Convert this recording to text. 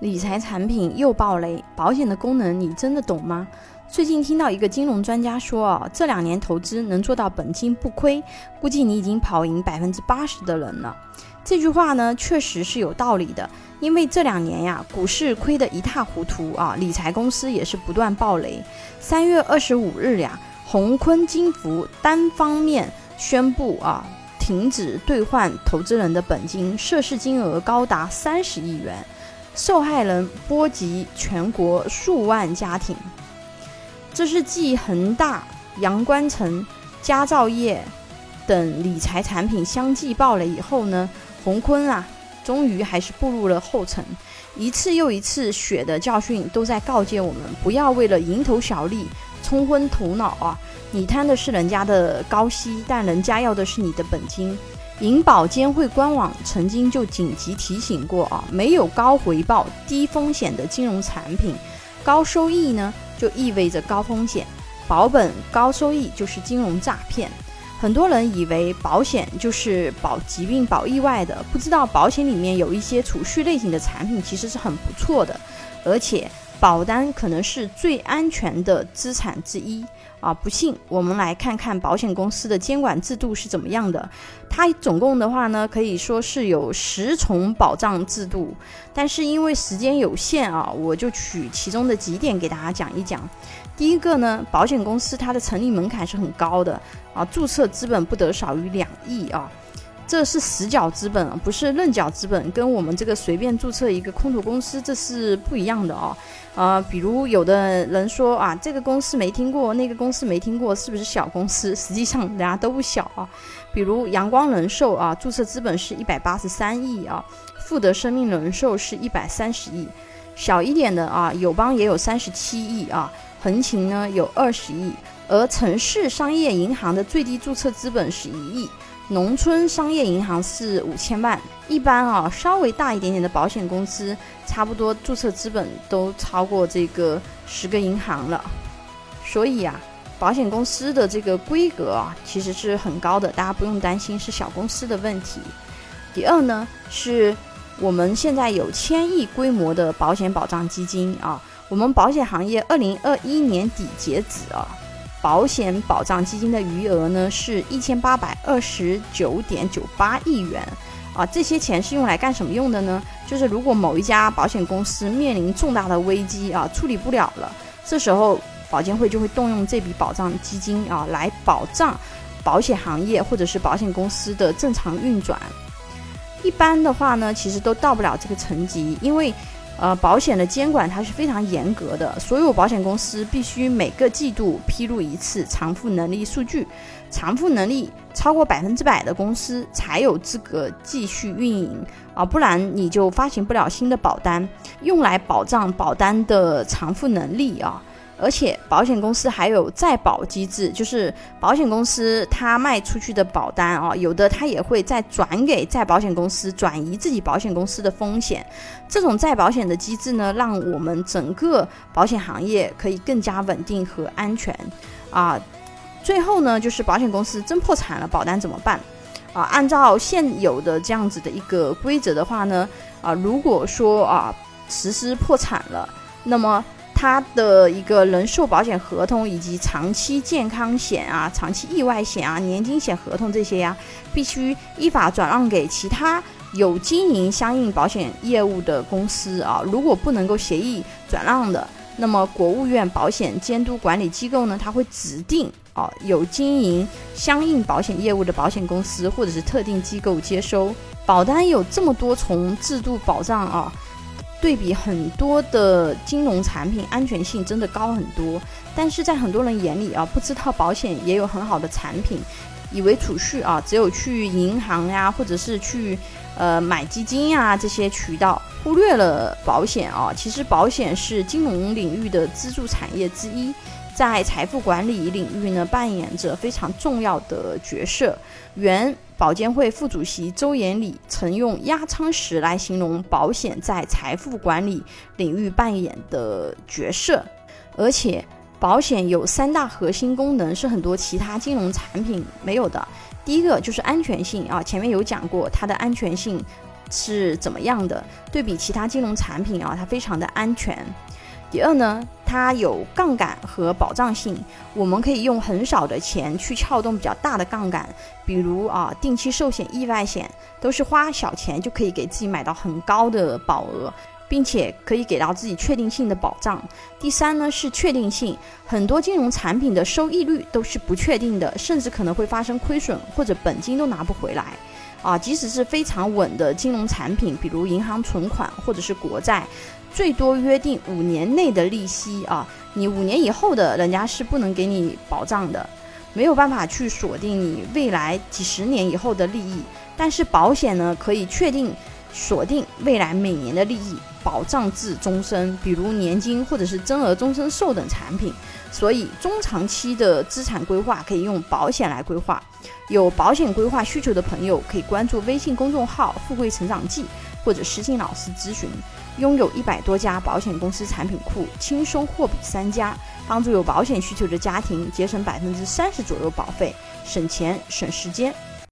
理财产品又爆雷，保险的功能你真的懂吗？最近听到一个金融专家说啊，这两年投资能做到本金不亏，估计你已经跑赢百分之八十的人了。这句话呢，确实是有道理的，因为这两年呀，股市亏得一塌糊涂啊，理财公司也是不断爆雷。三月二十五日呀，宏坤金服单方面宣布啊，停止兑换投资人的本金，涉事金额高达三十亿元，受害人波及全国数万家庭。这是继恒大、阳关城、佳兆业等理财产品相继爆雷以后呢？洪坤啊，终于还是步入了后尘，一次又一次血的教训都在告诫我们，不要为了蝇头小利冲昏头脑啊！你贪的是人家的高息，但人家要的是你的本金。银保监会官网曾经就紧急提醒过啊，没有高回报、低风险的金融产品，高收益呢就意味着高风险，保本高收益就是金融诈骗。很多人以为保险就是保疾病、保意外的，不知道保险里面有一些储蓄类型的产品其实是很不错的，而且保单可能是最安全的资产之一啊！不信，我们来看看保险公司的监管制度是怎么样的。它总共的话呢，可以说是有十重保障制度，但是因为时间有限啊，我就取其中的几点给大家讲一讲。第一个呢，保险公司它的成立门槛是很高的啊，注册资本不得少于两亿啊，这是实缴资本，不是认缴资本，跟我们这个随便注册一个空投公司这是不一样的哦。呃，比如有的人说啊，这个公司没听过，那个公司没听过，是不是小公司？实际上人家都不小啊。比如阳光人寿啊，注册资本是一百八十三亿啊，富德生命人寿是一百三十亿，小一点的啊，友邦也有三十七亿啊。恒勤呢有二十亿，而城市商业银行的最低注册资本是一亿，农村商业银行是五千万。一般啊，稍微大一点点的保险公司，差不多注册资本都超过这个十个银行了。所以啊，保险公司的这个规格啊，其实是很高的，大家不用担心是小公司的问题。第二呢，是我们现在有千亿规模的保险保障基金啊。我们保险行业二零二一年底截止啊，保险保障基金的余额呢是一千八百二十九点九八亿元啊。这些钱是用来干什么用的呢？就是如果某一家保险公司面临重大的危机啊，处理不了了，这时候保监会就会动用这笔保障基金啊，来保障保险行业或者是保险公司的正常运转。一般的话呢，其实都到不了这个层级，因为。呃，保险的监管它是非常严格的，所有保险公司必须每个季度披露一次偿付能力数据，偿付能力超过百分之百的公司才有资格继续运营啊，不然你就发行不了新的保单，用来保障保单的偿付能力啊。而且保险公司还有再保机制，就是保险公司它卖出去的保单啊，有的它也会再转给再保险公司，转移自己保险公司的风险。这种再保险的机制呢，让我们整个保险行业可以更加稳定和安全啊。最后呢，就是保险公司真破产了，保单怎么办啊？按照现有的这样子的一个规则的话呢，啊，如果说啊实施破产了，那么它的一个人寿保险合同以及长期健康险啊、长期意外险啊、年金险合同这些呀，必须依法转让给其他有经营相应保险业务的公司啊。如果不能够协议转让的，那么国务院保险监督管理机构呢，它会指定啊有经营相应保险业务的保险公司或者是特定机构接收。保单有这么多重制度保障啊。对比很多的金融产品，安全性真的高很多。但是在很多人眼里啊，不知道保险也有很好的产品，以为储蓄啊只有去银行呀，或者是去呃买基金呀这些渠道，忽略了保险啊。其实保险是金融领域的支柱产业之一。在财富管理领域呢，扮演着非常重要的角色。原保监会副主席周延礼曾用压舱石来形容保险在财富管理领域扮演的角色。而且，保险有三大核心功能，是很多其他金融产品没有的。第一个就是安全性啊，前面有讲过，它的安全性是怎么样的？对比其他金融产品啊，它非常的安全。第二呢，它有杠杆和保障性，我们可以用很少的钱去撬动比较大的杠杆，比如啊定期寿险、意外险，都是花小钱就可以给自己买到很高的保额，并且可以给到自己确定性的保障。第三呢是确定性，很多金融产品的收益率都是不确定的，甚至可能会发生亏损或者本金都拿不回来。啊，即使是非常稳的金融产品，比如银行存款或者是国债，最多约定五年内的利息啊，你五年以后的人家是不能给你保障的，没有办法去锁定你未来几十年以后的利益。但是保险呢，可以确定锁定未来每年的利益，保障至终身，比如年金或者是增额终身寿等产品。所以中长期的资产规划可以用保险来规划。有保险规划需求的朋友，可以关注微信公众号“富贵成长记”或者私信老师咨询。拥有一百多家保险公司产品库，轻松货比三家，帮助有保险需求的家庭节省百分之三十左右保费，省钱省时间。